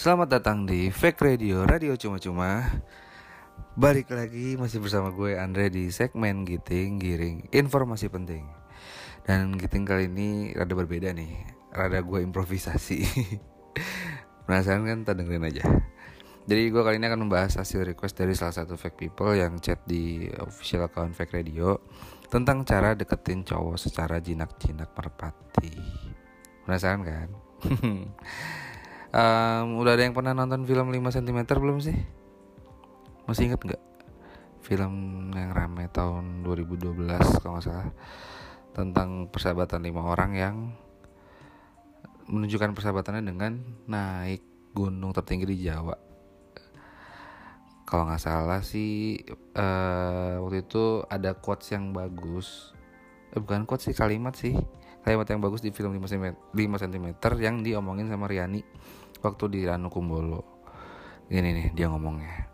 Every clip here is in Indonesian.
Selamat datang di Fake Radio, radio cuma-cuma Balik lagi masih bersama gue Andre di segmen Giting Giring Informasi penting. Dan Giting kali ini rada berbeda nih Rada gue improvisasi. Penasaran kan? Tak dengerin aja. Jadi gue kali ini akan membahas hasil request dari salah satu fake people Yang chat di official account Fake Radio Tentang cara deketin cowok secara jinak-jinak merpati. Penasaran kan? um, udah ada yang pernah nonton film 5 cm belum sih? Masih inget nggak? Film yang rame tahun 2012 kalau nggak salah. Tentang persahabatan lima orang yang menunjukkan persahabatannya dengan naik gunung tertinggi di Jawa. Kalau nggak salah sih uh, waktu itu ada quotes yang bagus. Eh, bukan quotes sih kalimat sih. Kalimat yang bagus di film 5 cm, 5 cm yang diomongin sama Riani waktu di Ranu Kumbolo. Ini nih dia ngomongnya.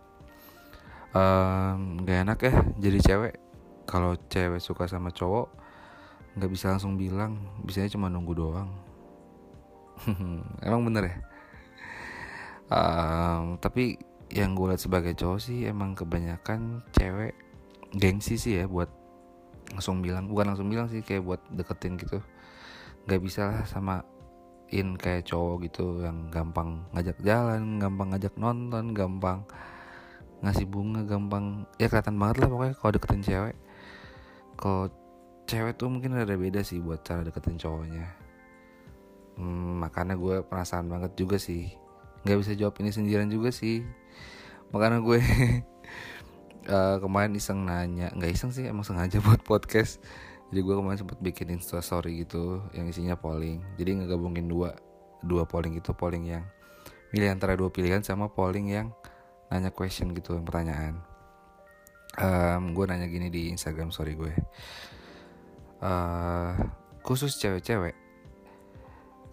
Ehm, gak enak ya jadi cewek. Kalau cewek suka sama cowok nggak bisa langsung bilang. Bisanya cuma nunggu doang. Emang bener ya? Um, tapi yang gue lihat sebagai cowok sih emang kebanyakan cewek gengsi sih ya buat langsung bilang. Bukan langsung bilang sih kayak buat deketin gitu. Nggak bisa lah sama in kayak cowok gitu yang gampang ngajak jalan, gampang ngajak nonton, gampang ngasih bunga, gampang ya kelihatan banget lah pokoknya kalau deketin cewek. Kalau cewek tuh mungkin ada beda sih buat cara deketin cowoknya. Hmm, makanya gue penasaran banget juga sih. Gak bisa jawab ini sendirian juga sih. Makanya gue uh, kemarin iseng nanya, nggak iseng sih emang sengaja buat podcast jadi gue kemarin sempat bikin insta story gitu yang isinya polling. Jadi ngegabungin dua dua polling itu polling yang milih antara dua pilihan sama polling yang nanya question gitu yang pertanyaan. Um, gue nanya gini di instagram story gue. Uh, khusus cewek-cewek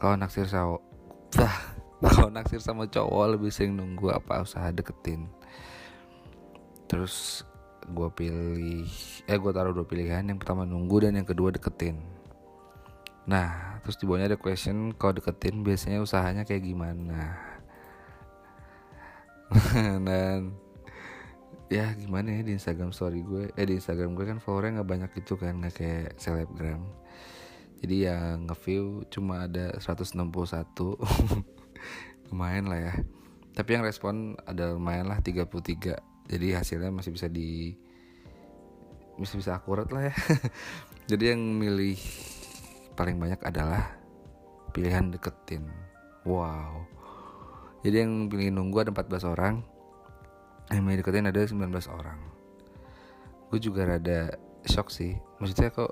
kalau naksir sama kalau naksir sama cowok lebih sering nunggu apa usaha deketin. Terus gue pilih eh gue taruh dua pilihan yang pertama nunggu dan yang kedua deketin. Nah terus di bawahnya ada question kalau deketin biasanya usahanya kayak gimana? Dan ya gimana ya di Instagram story gue eh di Instagram gue kan followernya nggak banyak gitu kan nggak kayak selebgram. Jadi ya nge-view cuma ada 161 lumayan lah ya. Tapi yang respon ada lumayan lah 33 jadi hasilnya masih bisa di masih bisa akurat lah ya. Jadi yang milih paling banyak adalah pilihan deketin. Wow. Jadi yang pilih nunggu ada 14 orang yang milih deketin ada 19 orang. Gue juga rada shock sih. Maksudnya kok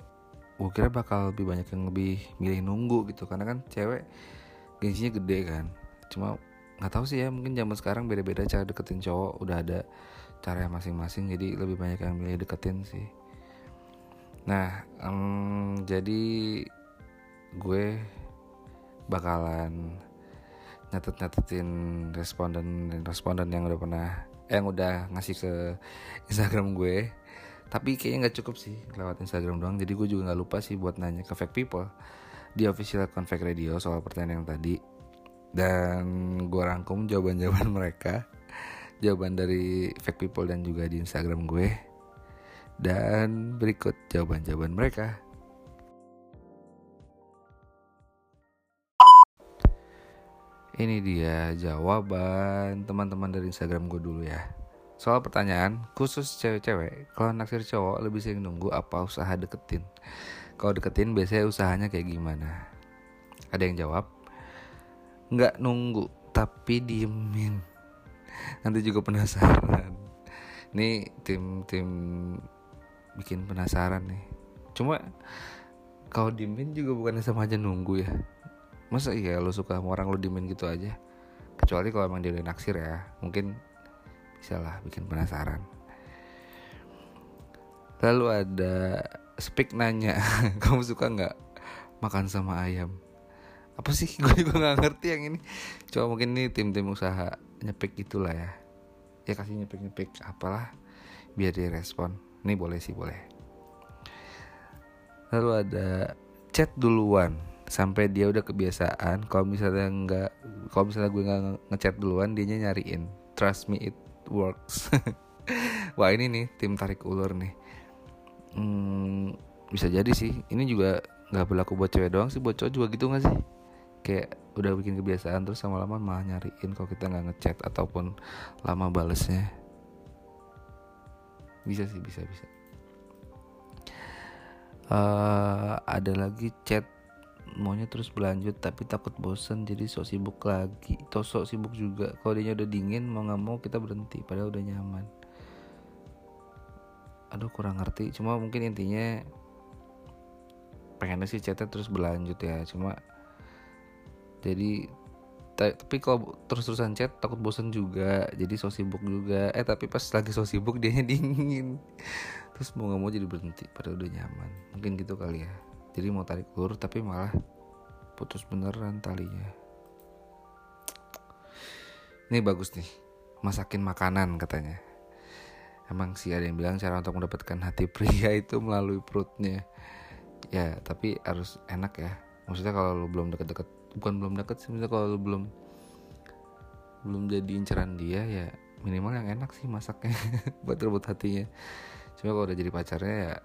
gue kira bakal lebih banyak yang lebih milih nunggu gitu. Karena kan cewek gengsinya gede kan. Cuma nggak tahu sih ya mungkin zaman sekarang beda-beda cara deketin cowok. Udah ada cara masing-masing jadi lebih banyak yang milih deketin sih. Nah um, jadi gue bakalan nyatet-nyatetin responden responden yang udah pernah eh, yang udah ngasih ke Instagram gue. Tapi kayaknya nggak cukup sih lewat Instagram doang jadi gue juga nggak lupa sih buat nanya ke fake people. Di official account fake radio soal pertanyaan yang tadi. Dan gue rangkum jawaban-jawaban mereka jawaban dari fake people dan juga di Instagram gue. Dan berikut jawaban-jawaban mereka. Ini dia jawaban teman-teman dari Instagram gue dulu ya. Soal pertanyaan khusus cewek-cewek kalau naksir cowok lebih sering nunggu apa usaha deketin? Kalau deketin biasanya usahanya kayak gimana? Ada yang jawab nggak nunggu tapi diemin nanti juga penasaran. Ini tim tim bikin penasaran nih. Cuma kalau diemin juga bukan sama aja nunggu ya? Masa iya lo suka sama orang lo diemin gitu aja? Kecuali kalau emang dia udah naksir ya mungkin bisa lah bikin penasaran. Lalu ada speak nanya kamu suka nggak makan sama ayam? Apa sih? Gue juga nggak ngerti yang ini. Coba mungkin ini tim-tim usaha nyepik gitulah ya. Ya kasih nyepik nyepik apalah biar dia respon. Ini boleh sih boleh. Lalu ada chat duluan. Sampai dia udah kebiasaan kalau misalnya nggak kalau misalnya gue nggak ngechat duluan dia nyariin. Trust me it works. Wah ini nih tim tarik ulur nih. Hmm, bisa jadi sih. Ini juga nggak berlaku buat cewek doang sih buat cowok juga gitu nggak sih? Kayak udah bikin kebiasaan terus sama lama malah nyariin kalau kita nggak ngechat ataupun lama balesnya. Bisa sih bisa bisa. Uh, ada lagi chat maunya terus berlanjut tapi takut bosen jadi sok sibuk lagi. Atau sok sibuk juga kalau dia udah dingin mau nggak mau kita berhenti padahal udah nyaman. Aduh kurang ngerti. Cuma mungkin intinya pengennya sih chatnya terus berlanjut ya. Cuma jadi tapi kalau terus-terusan chat takut bosen juga. Jadi so sibuk juga. Eh tapi pas lagi so sibuk dia dingin. Terus mau nggak mau jadi berhenti padahal udah nyaman. Mungkin gitu kali ya. Jadi mau tarik ulur tapi malah putus beneran talinya. Ini bagus nih. Masakin makanan katanya. Emang sih ada yang bilang cara untuk mendapatkan hati pria itu melalui perutnya. Ya tapi harus enak ya. Maksudnya kalau lu belum deket-deket bukan belum deket sih misalnya kalau lu belum belum jadi inceran dia ya minimal yang enak sih masaknya buat rebut hatinya. Cuma kalau udah jadi pacarnya ya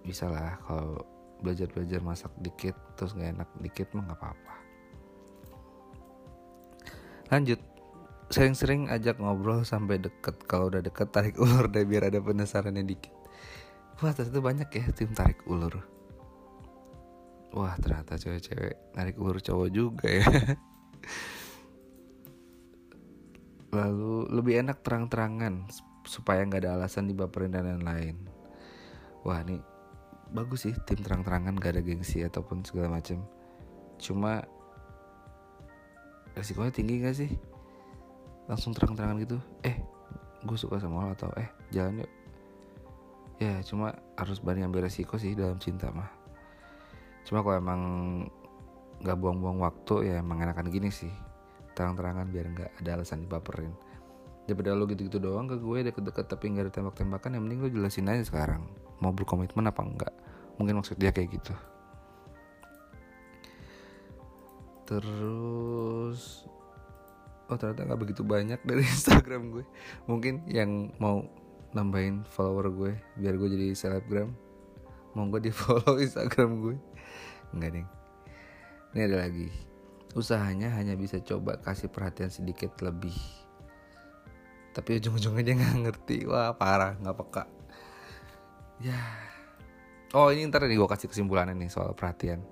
bisa lah kalau belajar belajar masak dikit terus nggak enak dikit mah nggak apa-apa. Lanjut. Sering-sering ajak ngobrol sampai deket. Kalau udah deket tarik ulur deh biar ada penasarannya dikit. Wah ternyata banyak ya tim tarik ulur wah ternyata cewek-cewek tarik ulur cowok juga ya. Lalu lebih enak terang-terangan supaya nggak ada alasan dibaperin dan lain-lain. Wah nih bagus sih tim terang-terangan gak ada gengsi ataupun segala macam cuma resikonya tinggi gak sih? Langsung terang-terangan gitu eh gue suka sama lo atau eh jalan yuk. Ya cuma harus berani ambil resiko sih dalam cinta mah cuma kalau emang nggak buang-buang waktu ya emang enakan gini sih. Terang-terangan biar nggak ada alasan dibaperin. Daripada lo gitu-gitu doang ke gue deket-deket tapi nggak ada tembak-tembakan yang mending lo jelasin aja sekarang. Mau berkomitmen apa enggak mungkin maksud dia kayak gitu. Terus oh ternyata nggak begitu banyak dari Instagram gue. Mungkin yang mau nambahin follower gue biar gue jadi selebgram. Mau gue di follow Instagram gue enggak nih ini ada lagi. Usahanya hanya bisa coba kasih perhatian sedikit lebih. Tapi ujung-ujungnya dia nggak ngerti. Wah parah nggak peka. Ya. Oh ini ntar nih gue kasih kesimpulannya nih soal perhatian.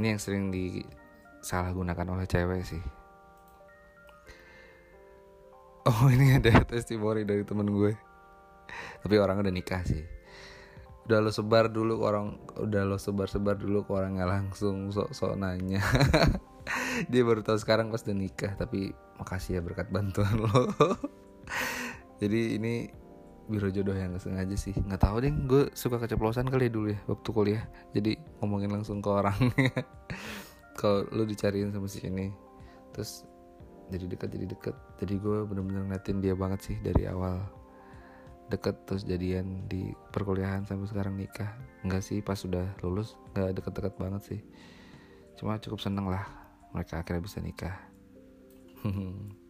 Ini yang sering disalahgunakan oleh cewek sih. Oh ini ada testimoni dari temen gue. Tapi orang udah nikah sih udah lo sebar dulu ke orang udah lo sebar sebar dulu ke orang nggak langsung sok sok nanya. Dia baru tahu sekarang pas udah nikah tapi makasih ya berkat bantuan lo. Jadi ini biro jodoh yang gak sengaja sih. Nggak tahu deh gue suka keceplosan kali ya dulu ya waktu kuliah. Jadi ngomongin langsung ke orang. Kalau lo dicariin sama si ini terus jadi dekat jadi deket. Jadi gue bener-bener ngeliatin dia banget sih dari awal deket terus jadian di perkuliahan sampai sekarang nikah enggak sih pas sudah lulus nggak deket-deket banget sih cuma cukup seneng lah mereka akhirnya bisa nikah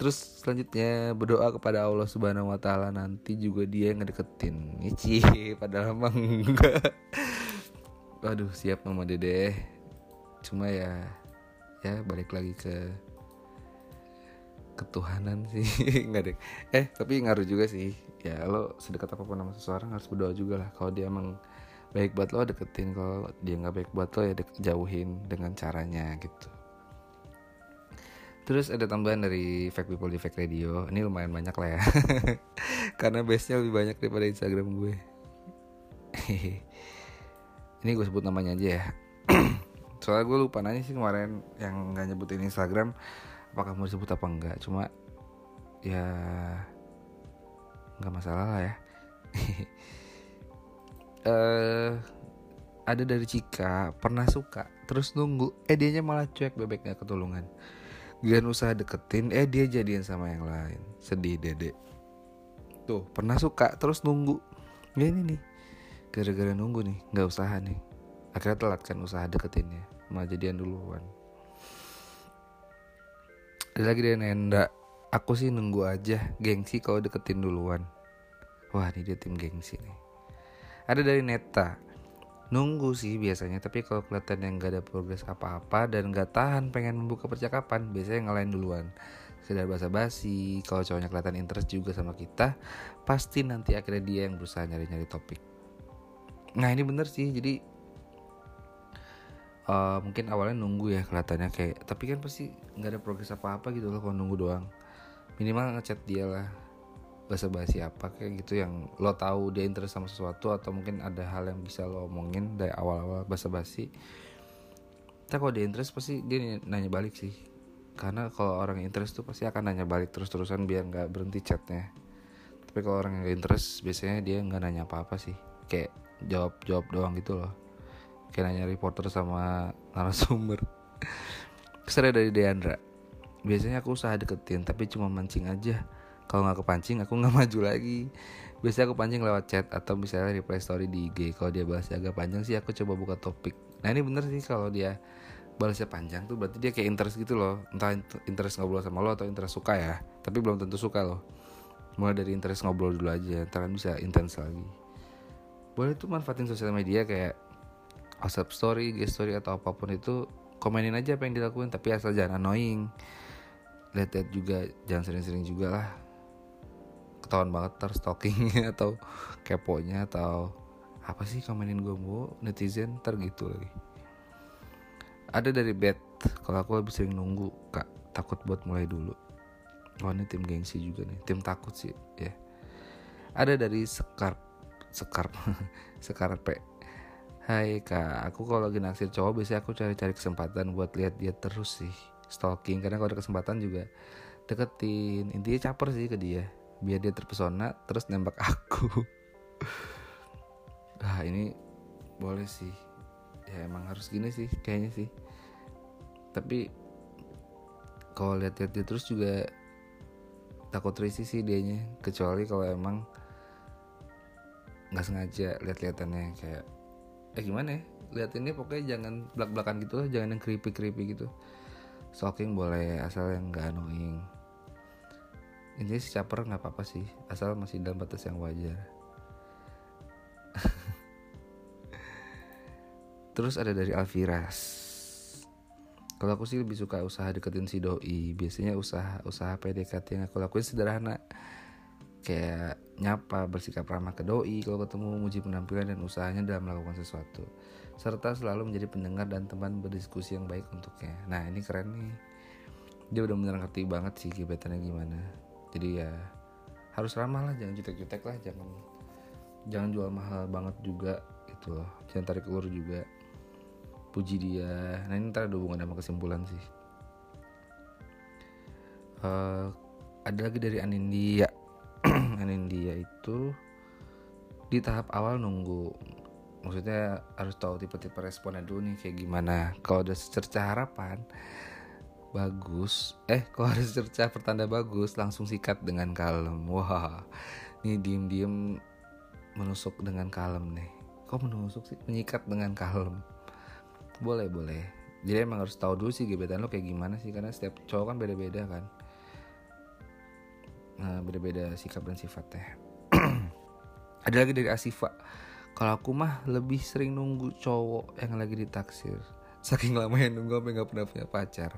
Terus selanjutnya berdoa kepada Allah Subhanahu wa taala nanti juga dia yang ngedeketin. Ici padahal emang enggak. Waduh, siap Mama Dede. Cuma ya ya balik lagi ke ketuhanan sih enggak deh eh tapi ngaruh juga sih ya lo sedekat apa pun sama seseorang harus berdoa juga lah kalau dia emang baik buat lo deketin kalau dia nggak baik buat lo ya jauhin dengan caranya gitu Terus ada tambahan dari Fake People di Fake Radio. Ini lumayan banyak lah ya. Karena base-nya lebih banyak daripada Instagram gue. Ini gue sebut namanya aja ya. Soalnya gue lupa nanya sih kemarin yang nggak nyebutin Instagram apakah mau disebut apa enggak. Cuma ya nggak masalah lah ya. uh, ada dari Cika pernah suka terus nunggu eh dianya malah cuek bebeknya ketulungan Gian usaha deketin, eh dia jadian sama yang lain. Sedih dede. Tuh, pernah suka terus nunggu. Ya ini nih. Gara-gara nunggu nih, nggak usaha nih. akhirnya telat kan usaha deketinnya malah jadian duluan ada lagi dari Nenda. Aku sih nunggu aja gengsi kalau deketin duluan. Wah ini dia tim gengsi nih. Ada dari Neta nunggu sih biasanya tapi kalau kelihatan yang gak ada progres apa-apa dan gak tahan pengen membuka percakapan biasanya ngalahin duluan. Sekedar basa-basi kalau cowoknya kelihatan interest juga sama kita pasti nanti akhirnya dia yang berusaha nyari-nyari topik. Nah ini bener sih jadi uh, mungkin awalnya nunggu ya kelihatannya kayak tapi kan pasti nggak ada progres apa-apa gitu loh kalau nunggu doang. Minimal ngechat dia lah basa-basi apa kayak gitu yang lo tahu dia interest sama sesuatu atau mungkin ada hal yang bisa lo omongin dari awal-awal basa-basi. Tapi kalau dia interest pasti dia nanya balik sih. Karena kalau orang interest tuh pasti akan nanya balik terus-terusan biar nggak berhenti chatnya. Tapi kalau orang yang interest biasanya dia nggak nanya apa-apa sih. Kayak jawab-jawab doang gitu loh kayak nanya reporter sama narasumber. Kesannya dari Deandra. Biasanya aku usaha deketin tapi cuma mancing aja. Kalau nggak kepancing aku nggak maju lagi. Biasanya aku pancing lewat chat atau misalnya reply story di IG kalau dia balasnya agak panjang sih aku coba buka topik. Nah ini bener sih kalau dia balasnya panjang tuh berarti dia kayak interest gitu loh. Entah interest ngobrol sama lo atau interest suka ya. Tapi belum tentu suka loh. Mulai dari interest ngobrol dulu aja ntar kan bisa intens lagi. Boleh tuh manfaatin sosial media kayak WhatsApp story, IG story atau apa pun itu komenin aja apa yang dilakuin. Tapi asal jangan annoying. Lihat-lihat juga jangan sering-sering juga lah. Ketahuan banget ter stalkingnya atau keponya atau apa sih komenin gue mau netizen ter gitu lagi. Ada dari bed kalau aku lebih sering nunggu kak. Takut buat mulai dulu. Oh ini tim gengsi juga nih. Tim takut sih ya. Ada dari sekar sekar sekarpe Hai kak, aku kalau lagi naksir cowok biasanya aku cari-cari kesempatan buat lihat dia terus sih Stalking, karena kalau ada kesempatan juga deketin. Intinya caper sih ke dia biar dia terpesona terus nembak aku. Ah ini boleh sih. Ya emang harus gini sih kayaknya sih. Tapi kalau lihat-lihat dia terus juga takut risih sih dianya. Kecuali kalau emang nggak sengaja lihat-lihatannya kayak eh gimana ya? Lihat ini pokoknya jangan belak-belakan gitu lah jangan yang creepy creepy gitu. Stalking boleh asal yang nggak annoying. Ini si caper nggak apa-apa sih asal masih dalam batas yang wajar. Terus ada dari Alviras kalau aku sih lebih suka usaha deketin si doi. Biasanya usaha usaha PDKT yang aku lakuin sederhana. Kayak nyapa bersikap ramah ke doi kalau ketemu muji penampilan dan usahanya dalam melakukan sesuatu. Serta selalu menjadi pendengar dan teman berdiskusi yang baik untuknya. Nah ini keren nih. Dia udah bener ngerti banget sih gebetannya gimana. Jadi ya harus ramah lah jangan jutek-jutek lah jangan jangan jual mahal banget juga gitu loh. Jangan tarik ulur juga. Puji dia. Nah ini ntar ada hubungan sama kesimpulan sih. Uh, ada lagi dari Anindia Anindia itu di tahap awal nunggu. Maksudnya harus tahu tipe-tipe responnya dulu nih kayak gimana. Kalau udah secerca harapan bagus. Eh kalau ada cerca pertanda bagus langsung sikat dengan kalem. Wah ini diem diem menusuk dengan kalem nih. Kok menusuk sih? Menyikat dengan kalem. Boleh boleh. Jadi emang harus tahu dulu sih gebetan lo kayak gimana sih karena setiap cowok kan beda beda kan nah beda beda sikap dan sifatnya ada lagi dari Asifa. Kalau aku mah lebih sering nunggu cowok yang lagi ditaksir. Saking lama yang nunggu sampai nggak pernah punya pacar.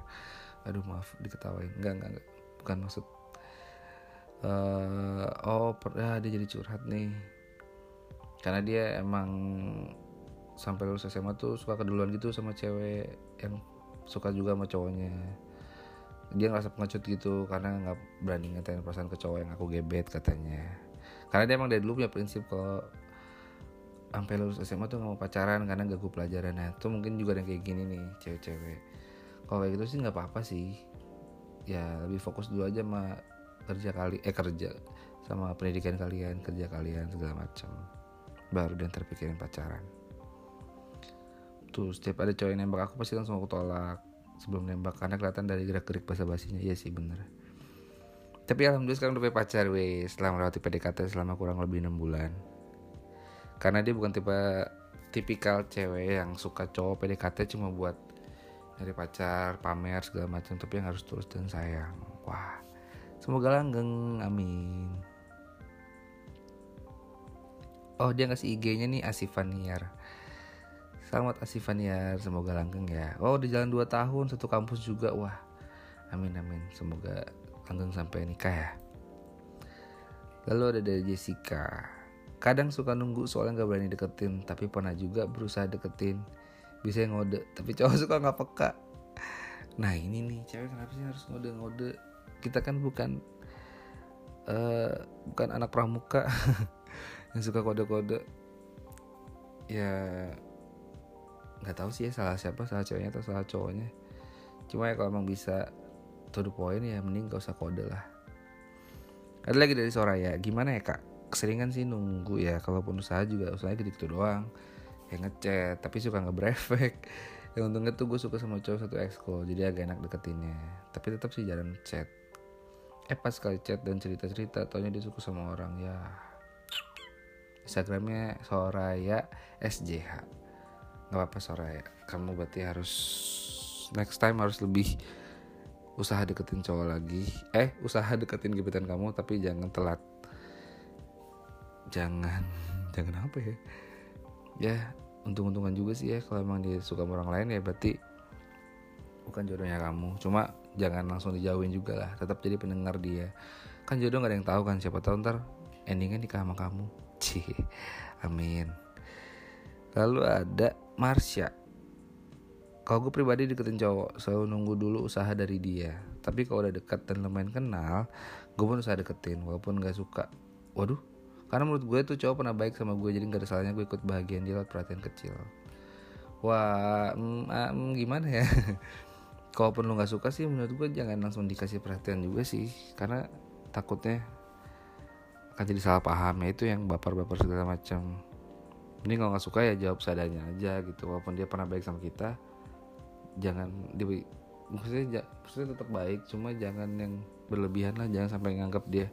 Aduh maaf diketawain. Enggak enggak, enggak. bukan maksud. Uh, oh pernah dia jadi curhat nih. Karena dia emang sampai lulus SMA tuh suka keduluan gitu sama cewek yang suka juga sama cowoknya dia ngerasa pengecut gitu karena nggak berani ngatain perasaan ke cowok yang aku gebet katanya. Karena dia emang dari dulu punya prinsip kalau sampai lulus SMA tuh nggak mau pacaran karena gak gue pelajaran nah itu mungkin juga yang kayak gini nih cewek-cewek. Kalau kayak gitu sih nggak apa-apa sih. Ya lebih fokus dulu aja sama kerja kali eh kerja sama pendidikan kalian kerja kalian segala macam. Baru dan terpikirin pacaran. Tuh setiap ada cowok yang nembak aku pasti langsung aku tolak sebelum nembak karena kelihatan dari gerak gerik bahasa basinya iya sih bener. Tapi alhamdulillah sekarang udah punya pacar weh. Setelah melewati PDKT selama kurang lebih enam bulan. Karena dia bukan tipe tipikal cewek yang suka cowok PDKT cuma buat dari pacar pamer segala macam tapi yang harus tulus dan sayang. Wah semoga langgeng. Amin. Oh dia ngasih IG-nya nih Asifaniar selamat Asifaniar. Semoga langgeng ya. Oh udah jalan 2 tahun satu kampus juga. Wah amin amin. Semoga langgeng sampai nikah ya. Lalu ada dari Jessica. Kadang suka nunggu soalnya nggak berani deketin tapi pernah juga berusaha deketin. Bisa ngode tapi cowok suka nggak peka. Nah ini nih cewek kenapa sih harus ngode-ngode? Kita kan bukan uh, bukan anak pramuka yang suka kode-kode. Ya nggak tahu sih ya salah siapa salah ceweknya atau salah cowoknya. Cuma ya kalau emang bisa to the point ya mending gak usah kode lah. Ada lagi dari Soraya gimana ya kak? Keseringan sih nunggu ya kalaupun usaha juga usahanya gitu, -gitu doang. Yang ngechat tapi suka nggak berefek yang untungnya tuh gue suka sama cowok satu exco jadi agak enak deketinnya. Tapi tetap sih jarang chat. Eh pas kali chat dan cerita cerita taunya dia suka sama orang ya. Instagramnya Soraya SJH nggak apa-apa Soraya kamu berarti harus next time harus lebih usaha deketin cowok lagi. Eh usaha deketin gebetan kamu tapi jangan telat. Jangan jangan apa ya? Ya untung-untungan juga sih ya kalau emang dia suka orang lain ya berarti bukan jodohnya kamu. Cuma jangan langsung dijauhin juga lah tetap jadi pendengar dia. Kan jodoh gak ada yang tahu kan siapa tahu ntar endingnya nikah sama kamu. Cih amin. Lalu ada Marsha kalau gue pribadi deketin cowok selalu nunggu dulu usaha dari dia. Tapi kalau udah dekat dan lumayan kenal gue pun usaha deketin walaupun gak suka. Waduh karena menurut gue tuh cowok pernah baik sama gue jadi gak ada salahnya gue ikut bahagian dia lewat perhatian kecil. Wah mm, mm, gimana ya? Kalaupun lu nggak suka sih menurut gue jangan langsung dikasih perhatian juga sih karena takutnya akan jadi salah paham. Ya itu yang baper-baper segala macam ini kalau nggak suka ya jawab sadanya aja gitu walaupun dia pernah baik sama kita jangan di maksudnya, maksudnya tetap baik cuma jangan yang berlebihan lah jangan sampai nganggap dia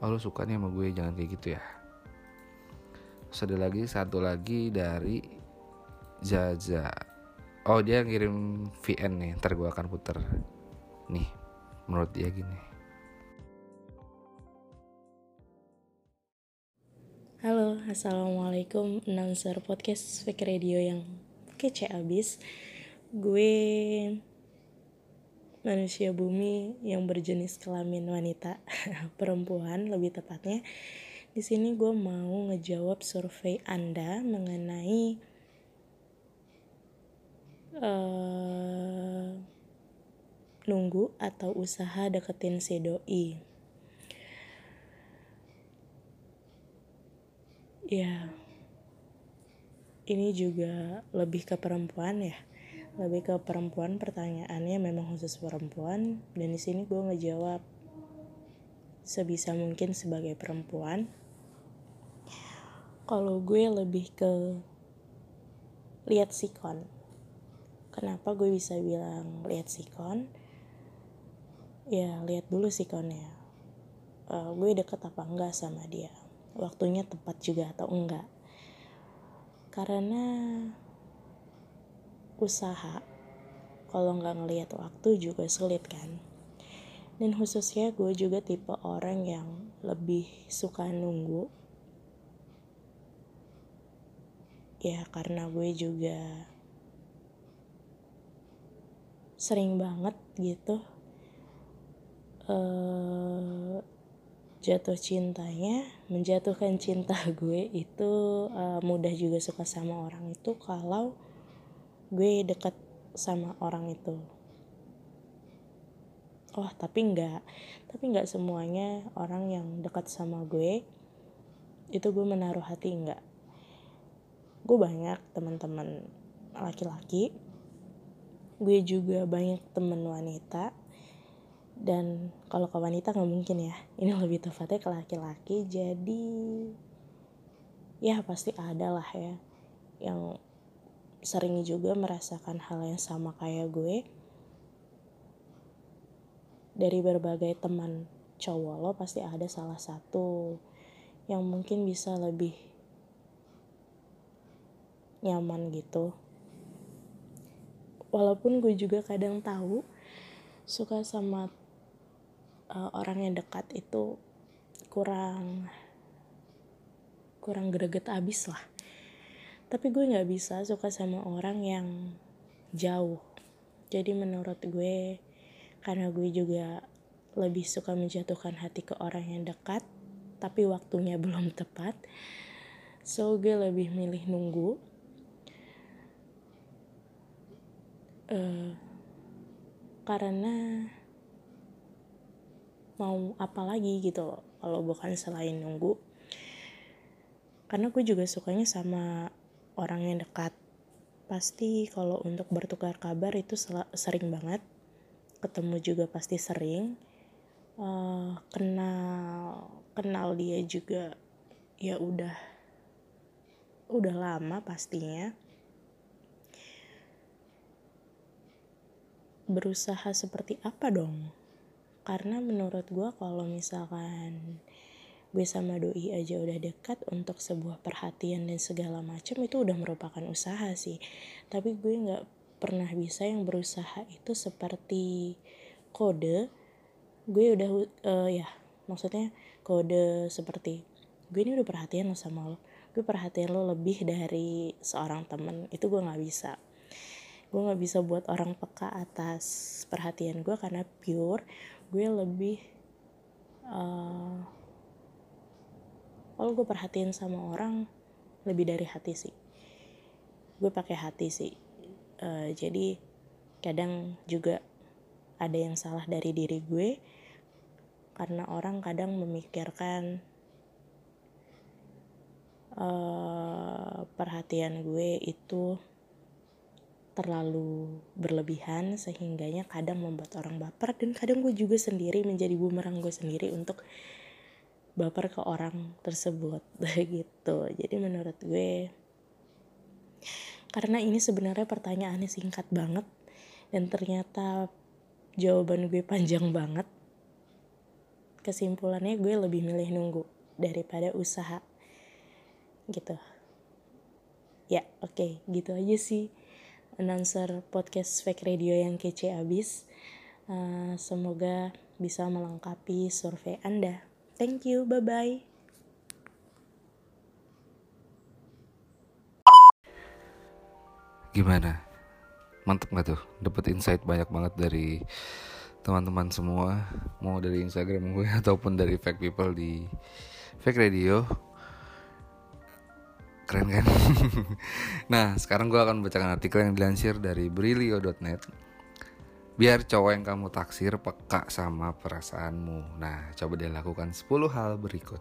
oh lu suka nih sama gue jangan kayak gitu ya Terus lagi satu lagi dari Zaza. Oh dia ngirim VN nih, ntar gue akan puter. Nih, menurut dia gini. Halo, Assalamualaikum Announcer Podcast Fake Radio yang kece abis Gue manusia bumi yang berjenis kelamin wanita Perempuan lebih tepatnya di sini gue mau ngejawab survei Anda mengenai uh, nunggu atau usaha deketin si doi. Ya, ini juga lebih ke perempuan ya. Lebih ke perempuan pertanyaannya memang khusus perempuan. Dan di sini gue ngejawab sebisa mungkin sebagai perempuan. Kalau gue lebih ke lihat sikon. Kenapa gue bisa bilang lihat sikon? Ya lihat dulu sikonnya. Uh, gue deket apa enggak sama dia waktunya tepat juga atau enggak. Karena usaha kalau nggak ngelihat waktu juga sulit kan. Dan khususnya gue juga tipe orang yang lebih suka nunggu. Ya karena gue juga sering banget gitu uh, jatuh cintanya menjatuhkan cinta gue itu uh, mudah juga suka sama orang itu kalau gue deket sama orang itu. Oh tapi enggak tapi enggak semuanya orang yang dekat sama gue itu gue menaruh hati enggak gue banyak teman-teman laki-laki gue juga banyak temen wanita dan kalau ke wanita nggak mungkin ya. Ini lebih tepatnya ke laki-laki. Jadi ya pasti ada lah ya yang sering juga merasakan hal yang sama kayak gue. Dari berbagai teman cowok lo pasti ada salah satu yang mungkin bisa lebih nyaman gitu. Walaupun gue juga kadang tahu suka sama uh, orang yang dekat itu kurang kurang greget abis lah. Tapi gue nggak bisa suka sama orang yang jauh. Jadi menurut gue karena gue juga lebih suka menjatuhkan hati ke orang yang dekat tapi waktunya belum tepat so gue lebih milih nunggu. Uh, karena mau apa lagi gitu loh kalau bukan selain nunggu. Karena gue juga sukanya sama orang yang dekat. Pasti kalau untuk bertukar kabar itu sering banget. Ketemu juga pasti sering. Uh, kenal kenal dia juga ya udah udah lama pastinya. Berusaha seperti apa dong karena menurut gue kalau misalkan gue sama doi aja udah dekat untuk sebuah perhatian dan segala macam itu udah merupakan usaha sih. Tapi gue nggak pernah bisa yang berusaha itu seperti kode gue udah uh, ya maksudnya kode seperti gue ini udah perhatian lo sama lo gue perhatian lo lebih dari seorang temen itu gue nggak bisa. Gue nggak bisa buat orang peka atas perhatian gue karena pure gue lebih uh, kalau gue perhatian sama orang lebih dari hati sih. Gue pakai hati sih. Uh, jadi kadang juga ada yang salah dari diri gue karena orang kadang memikirkan uh, perhatian gue itu terlalu berlebihan sehingganya kadang membuat orang baper dan kadang gue juga sendiri menjadi bumerang gue sendiri untuk baper ke orang tersebut gitu. Jadi menurut gue karena ini sebenarnya pertanyaannya singkat banget dan ternyata jawaban gue panjang banget kesimpulannya gue lebih milih nunggu daripada usaha. Gitu. Ya oke okay, gitu aja sih announcer podcast fake radio yang kece abis. Uh, semoga bisa melengkapi survei anda. Thank you bye bye gimana? Mantep gak tuh? Dapet insight banyak banget dari teman-teman semua. Mau dari Instagram gue ataupun dari fake people di fake radio keren kan? Nah sekarang gue akan bacakan artikel yang dilansir dari brilio.net biar cowok yang kamu taksir peka sama perasaanmu. Nah coba dia lakukan 10 hal berikut.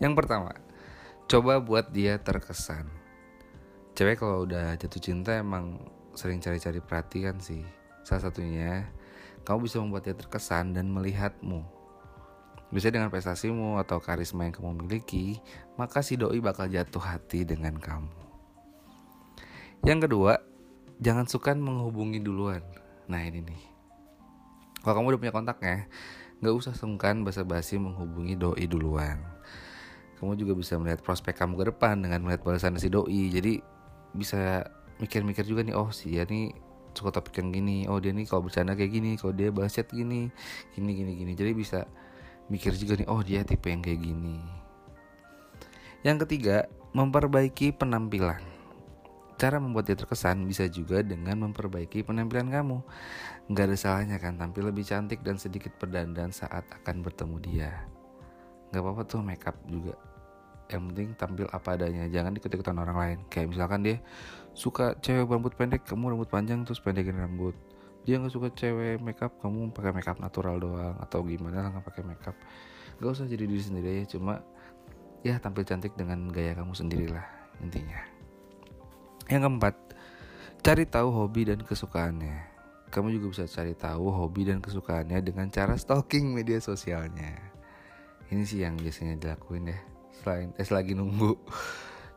Yang pertama coba buat dia terkesan. Cewek kalau udah jatuh cinta emang sering cari-cari perhatian sih. Salah satunya kamu bisa membuat dia terkesan dan melihatmu bisa dengan prestasimu atau karisma yang kamu miliki, maka si doi bakal jatuh hati dengan kamu. Yang kedua, jangan suka menghubungi duluan. Nah ini nih. Kalau kamu udah punya kontaknya, nggak usah sungkan basa-basi menghubungi doi duluan. Kamu juga bisa melihat prospek kamu ke depan dengan melihat balasan si doi. Jadi bisa mikir-mikir juga nih, oh si dia nih suka topik yang gini, oh dia nih kalau bercanda kayak gini, kalau dia balas chat gini, gini gini gini. Jadi bisa mikir juga nih oh dia tipe yang kayak gini. Yang ketiga memperbaiki penampilan. Cara membuat dia terkesan bisa juga dengan memperbaiki penampilan kamu. Nggak ada salahnya kan tampil lebih cantik dan sedikit berdandan saat akan bertemu dia. Nggak apa-apa tuh makeup juga. Yang penting tampil apa adanya jangan ikut-ikutan orang lain. Kayak misalkan dia suka cewek rambut pendek kamu rambut panjang terus pendekin rambut dia nggak suka cewek makeup kamu pakai makeup natural doang atau gimana nggak pakai makeup. Nggak usah jadi diri sendiri ya cuma ya tampil cantik dengan gaya kamu sendirilah intinya. Yang keempat cari tahu hobi dan kesukaannya. Kamu juga bisa cari tahu hobi dan kesukaannya dengan cara stalking media sosialnya. Ini sih yang biasanya dilakuin ya selain eh selagi nunggu.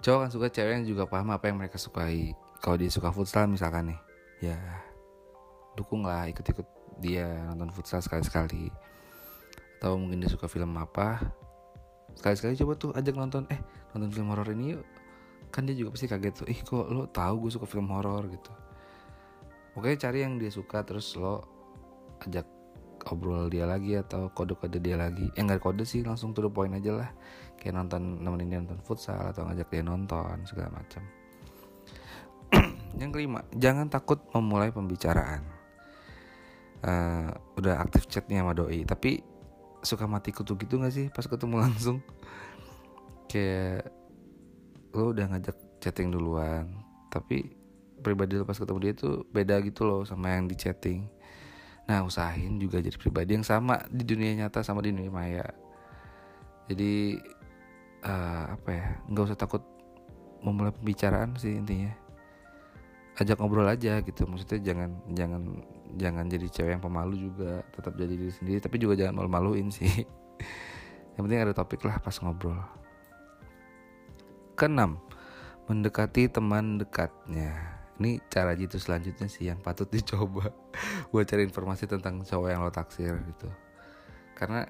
Cowok kan suka cewek yang juga paham apa yang mereka sukai. Kalau dia suka futsal misalkan nih ya dukung lah ikut-ikut dia nonton futsal sekali-sekali. Atau mungkin dia suka film apa sekali-sekali coba tuh ajak nonton eh nonton film horor ini yuk. Kan dia juga pasti kaget tuh ih kok lo tahu gue suka film horor? gitu. Oke cari yang dia suka terus lo ajak obrol dia lagi atau kode-kode dia lagi. Yang nggak kode sih langsung to the point aja lah. Kayak nonton nemenin dia nonton futsal atau ngajak dia nonton segala macam. Yang kelima jangan takut memulai pembicaraan uh, udah aktif chatnya sama doi tapi suka mati kutu gitu gak sih pas ketemu langsung kayak lo udah ngajak chatting duluan tapi pribadi lo pas ketemu dia tuh beda gitu loh sama yang di chatting Nah usahain juga jadi pribadi yang sama di dunia nyata sama di dunia maya. Jadi uh, apa ya nggak usah takut memulai pembicaraan sih intinya. Ajak ngobrol aja gitu. Maksudnya jangan jangan jangan jadi cewek yang pemalu juga. Tetap jadi diri sendiri tapi juga jangan malu-maluin sih. yang penting ada topik lah pas ngobrol. Keenam, mendekati teman dekatnya ini cara jitu selanjutnya sih yang patut dicoba buat cari informasi tentang cowok yang lo taksir gitu karena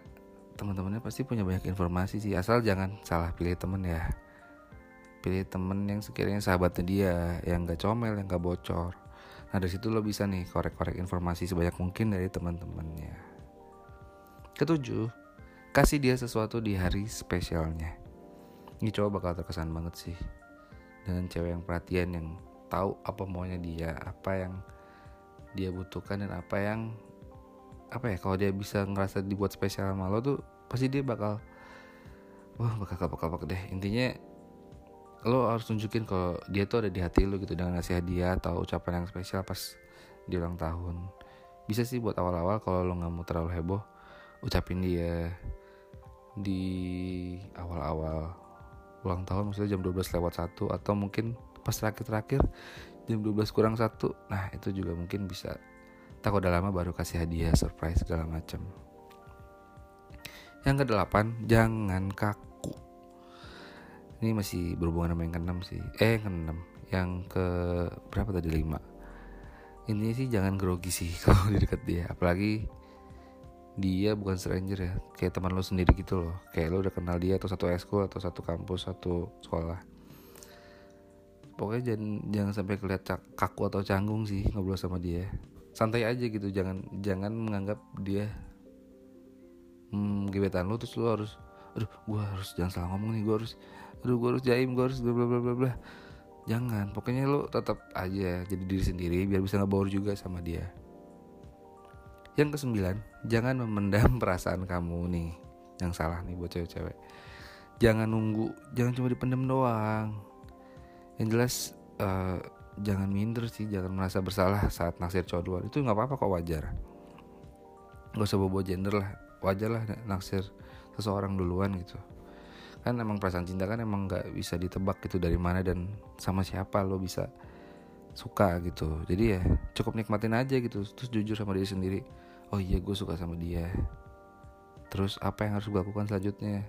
teman-temannya pasti punya banyak informasi sih asal jangan salah pilih temen ya pilih temen yang sekiranya sahabatnya dia yang gak comel yang gak bocor nah dari situ lo bisa nih korek-korek informasi sebanyak mungkin dari teman-temannya. Ketujuh kasih dia sesuatu di hari spesialnya. Ini cowok bakal terkesan banget sih dengan cewek yang perhatian yang tahu apa maunya dia apa yang dia butuhkan dan apa yang apa ya kalau dia bisa ngerasa dibuat spesial sama lo tuh pasti dia bakal wah bakal bakal deh. Intinya lo harus tunjukin kalau dia tuh ada di hati lo gitu dengan ngasih hadiah atau ucapan yang spesial pas di ulang tahun. Bisa sih buat awal-awal kalau lo nggak mau terlalu heboh ucapin dia di awal-awal ulang tahun maksudnya jam 12 lewat satu atau mungkin pas terakhir-terakhir jam 12 kurang satu. Nah itu juga mungkin bisa. Tak udah lama baru kasih hadiah surprise segala macam. Yang kedelapan jangan kaku ini masih berhubungan sama yang keenam sih. Eh keenam. Yang ke berapa tadi? Lima. Ini sih jangan grogi sih kalau di dekat dia. Apalagi dia bukan stranger ya. Kayak teman lo sendiri gitu loh. Kayak lo udah kenal dia atau satu ekskul atau satu kampus satu sekolah. Pokoknya jangan jangan sampai kelihat kaku atau canggung sih ngobrol sama dia. Santai aja gitu. Jangan jangan menganggap dia hmm, gebetan lu terus lu harus aduh gue harus jangan salah ngomong nih. Gue harus aduh gue harus jaim gue harus bla bla bla bla jangan pokoknya lu tetap aja jadi diri sendiri biar bisa ngebaur juga sama dia. Yang kesembilan jangan memendam perasaan kamu nih yang salah nih buat cewek-cewek. Jangan nunggu jangan cuma dipendam doang. Yang jelas uh, jangan minder sih jangan merasa bersalah saat naksir cowok luar itu nggak apa-apa kok wajar. Gak usah bobo gender lah wajar lah naksir seseorang duluan gitu kan emang perasaan cinta kan emang nggak bisa ditebak gitu dari mana dan sama siapa lo bisa suka gitu. Jadi ya cukup nikmatin aja gitu terus jujur sama diri sendiri. Oh iya gue suka sama dia. Terus apa yang harus gue lakukan selanjutnya?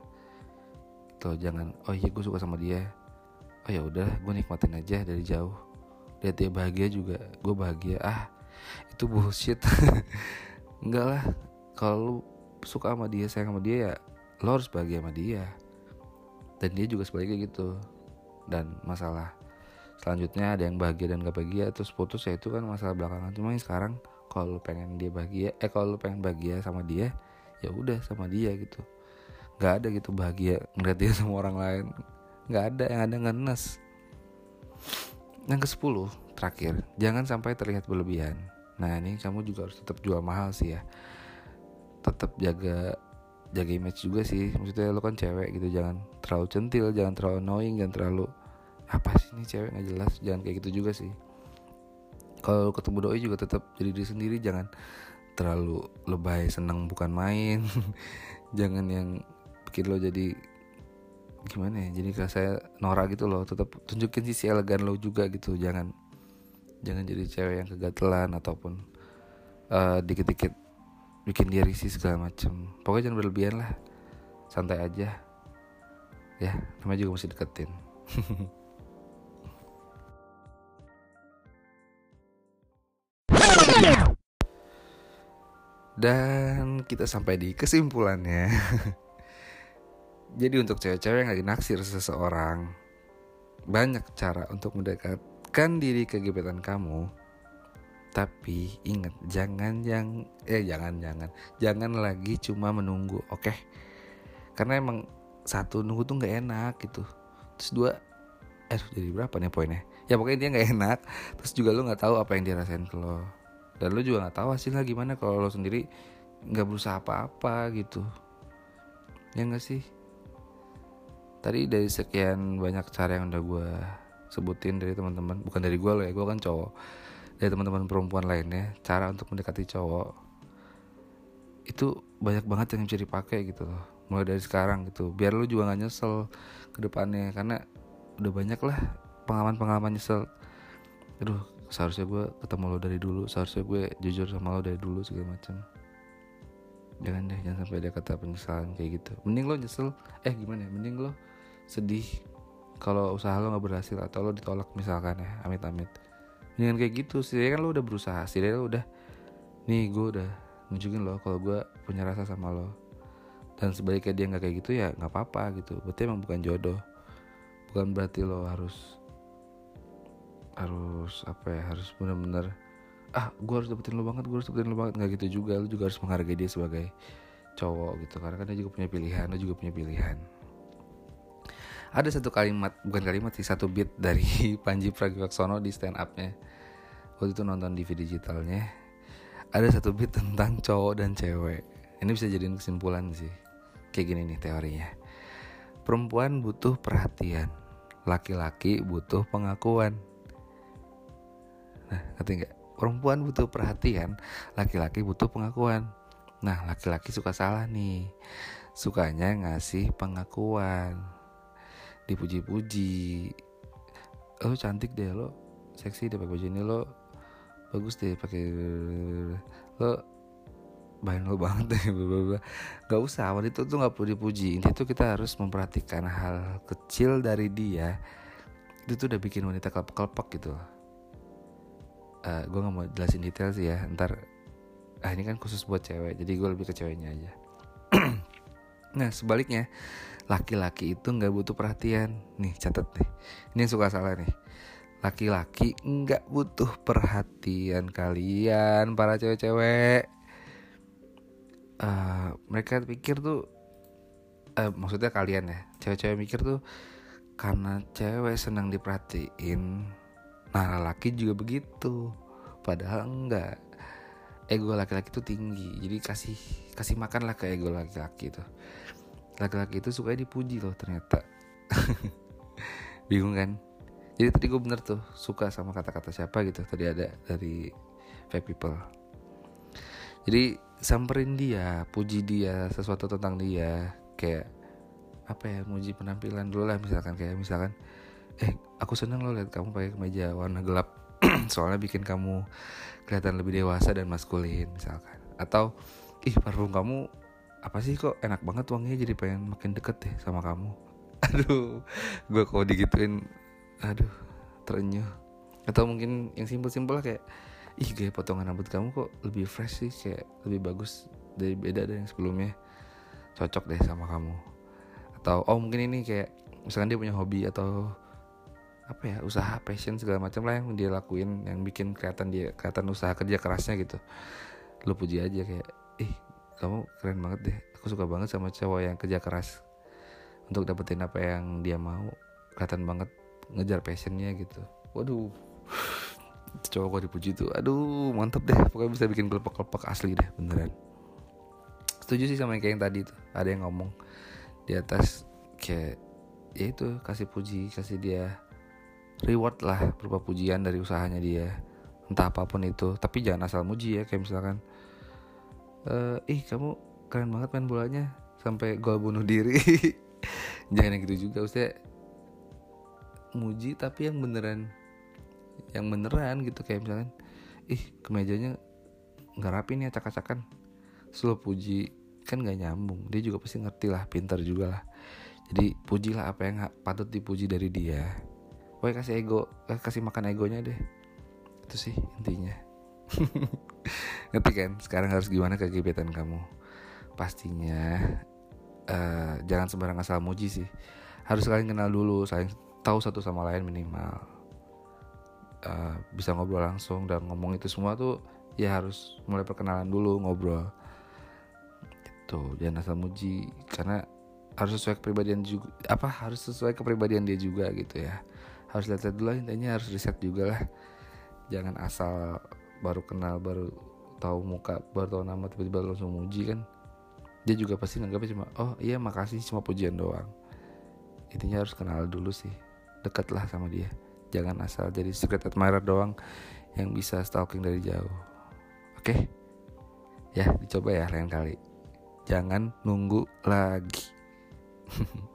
Tuh jangan oh iya gue suka sama dia. Oh ya udah gue nikmatin aja dari jauh. Lihat dia bahagia juga gue bahagia. Ah itu bullshit. Enggak lah kalau suka sama dia sayang sama dia ya lo harus bahagia sama dia dan dia juga sebaliknya gitu. Dan masalah selanjutnya ada yang bahagia dan gak bahagia terus putus ya itu kan masalah belakangan. Cuma sekarang kalau pengen dia bahagia eh kalau pengen bahagia sama dia ya udah sama dia gitu. Nggak ada gitu bahagia ngeliat dia sama orang lain. Nggak ada yang ada ngenes. Yang ke sepuluh terakhir jangan sampai terlihat berlebihan. Nah ini kamu juga harus tetap jual mahal sih ya. Tetap jaga jaga image juga sih. Maksudnya lo kan cewek gitu jangan terlalu centil jangan terlalu annoying jangan terlalu apa sih ini cewek? Nggak jelas. Jangan kayak gitu juga sih. Kalau ketemu doi juga tetap jadi diri sendiri jangan terlalu lebay seneng bukan main. Jangan yang bikin lo jadi gimana ya jadi kayak saya Nora gitu loh. Tetap tunjukin sisi elegan lo juga gitu. Jangan jangan jadi cewek yang kegatelan ataupun uh, dikit-dikit bikin dia risih segala macem. Pokoknya jangan berlebihan lah. Santai aja. Ya namanya juga masih deketin. Dan kita sampai di kesimpulannya. Jadi untuk cewek-cewek yang lagi naksir seseorang banyak cara untuk mendekatkan diri ke gebetan kamu tapi ingat jangan yang eh jangan jangan. Jangan lagi cuma menunggu oke? Okay? karena emang satu nunggu tuh nggak enak gitu. Terus dua eh jadi berapa nih poinnya? Ya pokoknya dia nggak enak terus juga lo nggak tahu apa yang dia rasain ke lo. Dan lo juga nggak tahu hasilnya gimana kalau lo sendiri nggak berusaha apa-apa gitu. Ya nggak sih? Tadi dari sekian banyak cara yang udah gue sebutin dari teman-teman bukan dari gue loh ya gue kan cowok dari teman-teman perempuan lainnya cara untuk mendekati cowok itu banyak banget yang bisa dipakai gitu loh. Mulai dari sekarang gitu. Biar lu juga nggak nyesel ke depannya karena udah banyak lah pengalaman-pengalaman nyesel. Aduh seharusnya gue ketemu lo dari dulu seharusnya gue jujur sama lo dari dulu segala macam. Jangan deh jangan sampai ada kata penyesalan kayak gitu. Mending lo nyesel. Eh gimana ya? Mending lo sedih kalau usaha lo nggak berhasil atau lo ditolak misalkan ya amit-amit dengan kayak gitu sih kan lo udah berusaha sih lo udah nih gue udah nunjukin lo kalau gue punya rasa sama lo. Dan sebaliknya dia nggak kayak gitu ya nggak apa-apa gitu. Berarti emang bukan jodoh. Bukan berarti lo harus harus apa ya harus bener-bener ah gue harus dapetin lo banget gue harus dapetin lo banget. Nggak gitu juga lo juga harus menghargai dia sebagai cowok gitu. Karena kan dia juga punya pilihan lo juga punya pilihan ada satu kalimat bukan kalimat sih satu beat dari Panji Pragiwaksono di stand upnya. Waktu itu nonton di video digitalnya. Ada satu beat tentang cowok dan cewek. Ini bisa jadiin kesimpulan sih. Kayak gini nih teorinya. Perempuan butuh perhatian laki-laki butuh pengakuan. Nah ngerti nggak? Perempuan butuh perhatian laki-laki butuh pengakuan. Nah laki-laki suka salah nih. Sukanya ngasih pengakuan dipuji-puji. Lo cantik deh lo. Seksi deh pakai baju ini lo. Bagus deh pakai lo. Bahan lo banget deh. Gak usah wanita tuh gak perlu dipuji. Intinya tuh kita harus memperhatikan hal kecil dari dia. Itu tuh udah bikin wanita kelepek-kelepek gitu. Uh, eh, gue gak mau jelasin detail sih ya. Ntar ah ini kan khusus buat cewek. Jadi gue lebih ke ceweknya aja. Nah sebaliknya laki-laki itu nggak butuh perhatian. Nih catat nih ini yang suka salah nih. Laki-laki nggak butuh perhatian kalian para cewek-cewek. Uh, mereka pikir tuh uh, maksudnya kalian ya cewek-cewek mikir tuh karena cewek senang diperhatiin nah laki juga begitu padahal enggak. Ego laki-laki itu tinggi jadi kasih kasih makan lah ke ego laki-laki tuh laki-laki itu suka dipuji loh ternyata. Bingung kan? Jadi tadi gue bener tuh suka sama kata-kata siapa gitu. Tadi ada dari fake people. Jadi samperin dia puji dia sesuatu tentang dia kayak apa ya muji penampilan dulu lah misalkan kayak misalkan eh aku seneng lo lihat kamu pakai kemeja warna gelap. Soalnya bikin kamu kelihatan lebih dewasa dan maskulin misalkan. Atau ih parfum kamu apa sih kok enak banget wanginya jadi pengen makin deket deh sama kamu? Aduh gue kalau digituin aduh terenyuh. Atau mungkin yang simpel-simpel kayak ih gaya potongan rambut kamu kok lebih fresh sih kayak lebih bagus dari beda dari yang sebelumnya. Cocok deh sama kamu. Atau oh mungkin ini kayak misalkan dia punya hobi atau apa ya usaha passion segala macam lah yang dia lakuin yang bikin kelihatan dia kelihatan usaha kerja kerasnya gitu. Lu puji aja kayak ih kamu keren banget deh. Aku suka banget sama cowok yang kerja keras. Untuk dapetin apa yang dia mau. Kelihatan banget ngejar passionnya gitu. Waduh. Cowok kok dipuji tuh. Aduh mantep deh. Pokoknya bisa bikin kelepek-kelepek asli deh beneran. Setuju sih sama yang kayak yang tadi tuh. Ada yang ngomong di atas kayak ya itu kasih puji kasih dia reward lah berupa pujian dari usahanya dia. Entah apa pun itu. Tapi jangan asal muji ya kayak misalkan uh, ih kamu keren banget main bolanya. Sampai gol bunuh diri. Jangan gitu juga usah muji tapi yang beneran yang beneran gitu kayak misalkan ih kemejanya nggak rapi nih acak-acakan. Selalu puji kan nggak nyambung. Dia juga pasti ngerti lah pintar juga lah. Jadi pujilah apa yang patut dipuji dari dia. Pokoknya kasih ego kasih makan egonya deh. Itu sih intinya ngerti kan? Sekarang harus gimana ke gebetan kamu? Pastinya uh, jangan sembarang asal muji sih. Harus saling kenal dulu saling tahu satu sama lain minimal. Uh, bisa ngobrol langsung dan ngomong itu semua tuh ya harus mulai perkenalan dulu ngobrol. Gitu jangan asal muji. Karena harus sesuai kepribadian juga apa harus sesuai kepribadian dia juga gitu ya. Harus lihat-lihat dulu intinya harus riset juga lah. Jangan asal baru kenal baru tahu muka baru tahu nama tiba-tiba langsung muji kan dia juga pasti nanggapnya cuma oh iya makasih cuma pujian doang intinya harus kenal dulu sih dekatlah sama dia jangan asal jadi secret admirer doang yang bisa stalking dari jauh oke okay? ya dicoba ya lain kali jangan nunggu lagi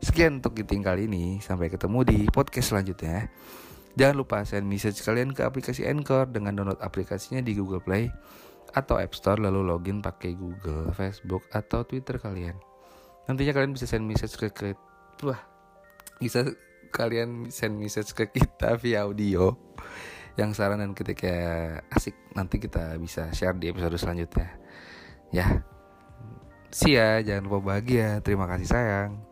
Sekian untuk giting kali ini. Sampai ketemu di podcast selanjutnya. Jangan lupa send message kalian ke aplikasi Anchor dengan download aplikasinya di Google Play atau App Store lalu login pakai Google, Facebook atau Twitter kalian. Nantinya kalian bisa send message ke, ke wah, bisa kalian send message ke kita via audio yang saran dan ketika asik nanti kita bisa share di episode selanjutnya. Ya, See ya, jangan lupa bahagia. Terima kasih sayang.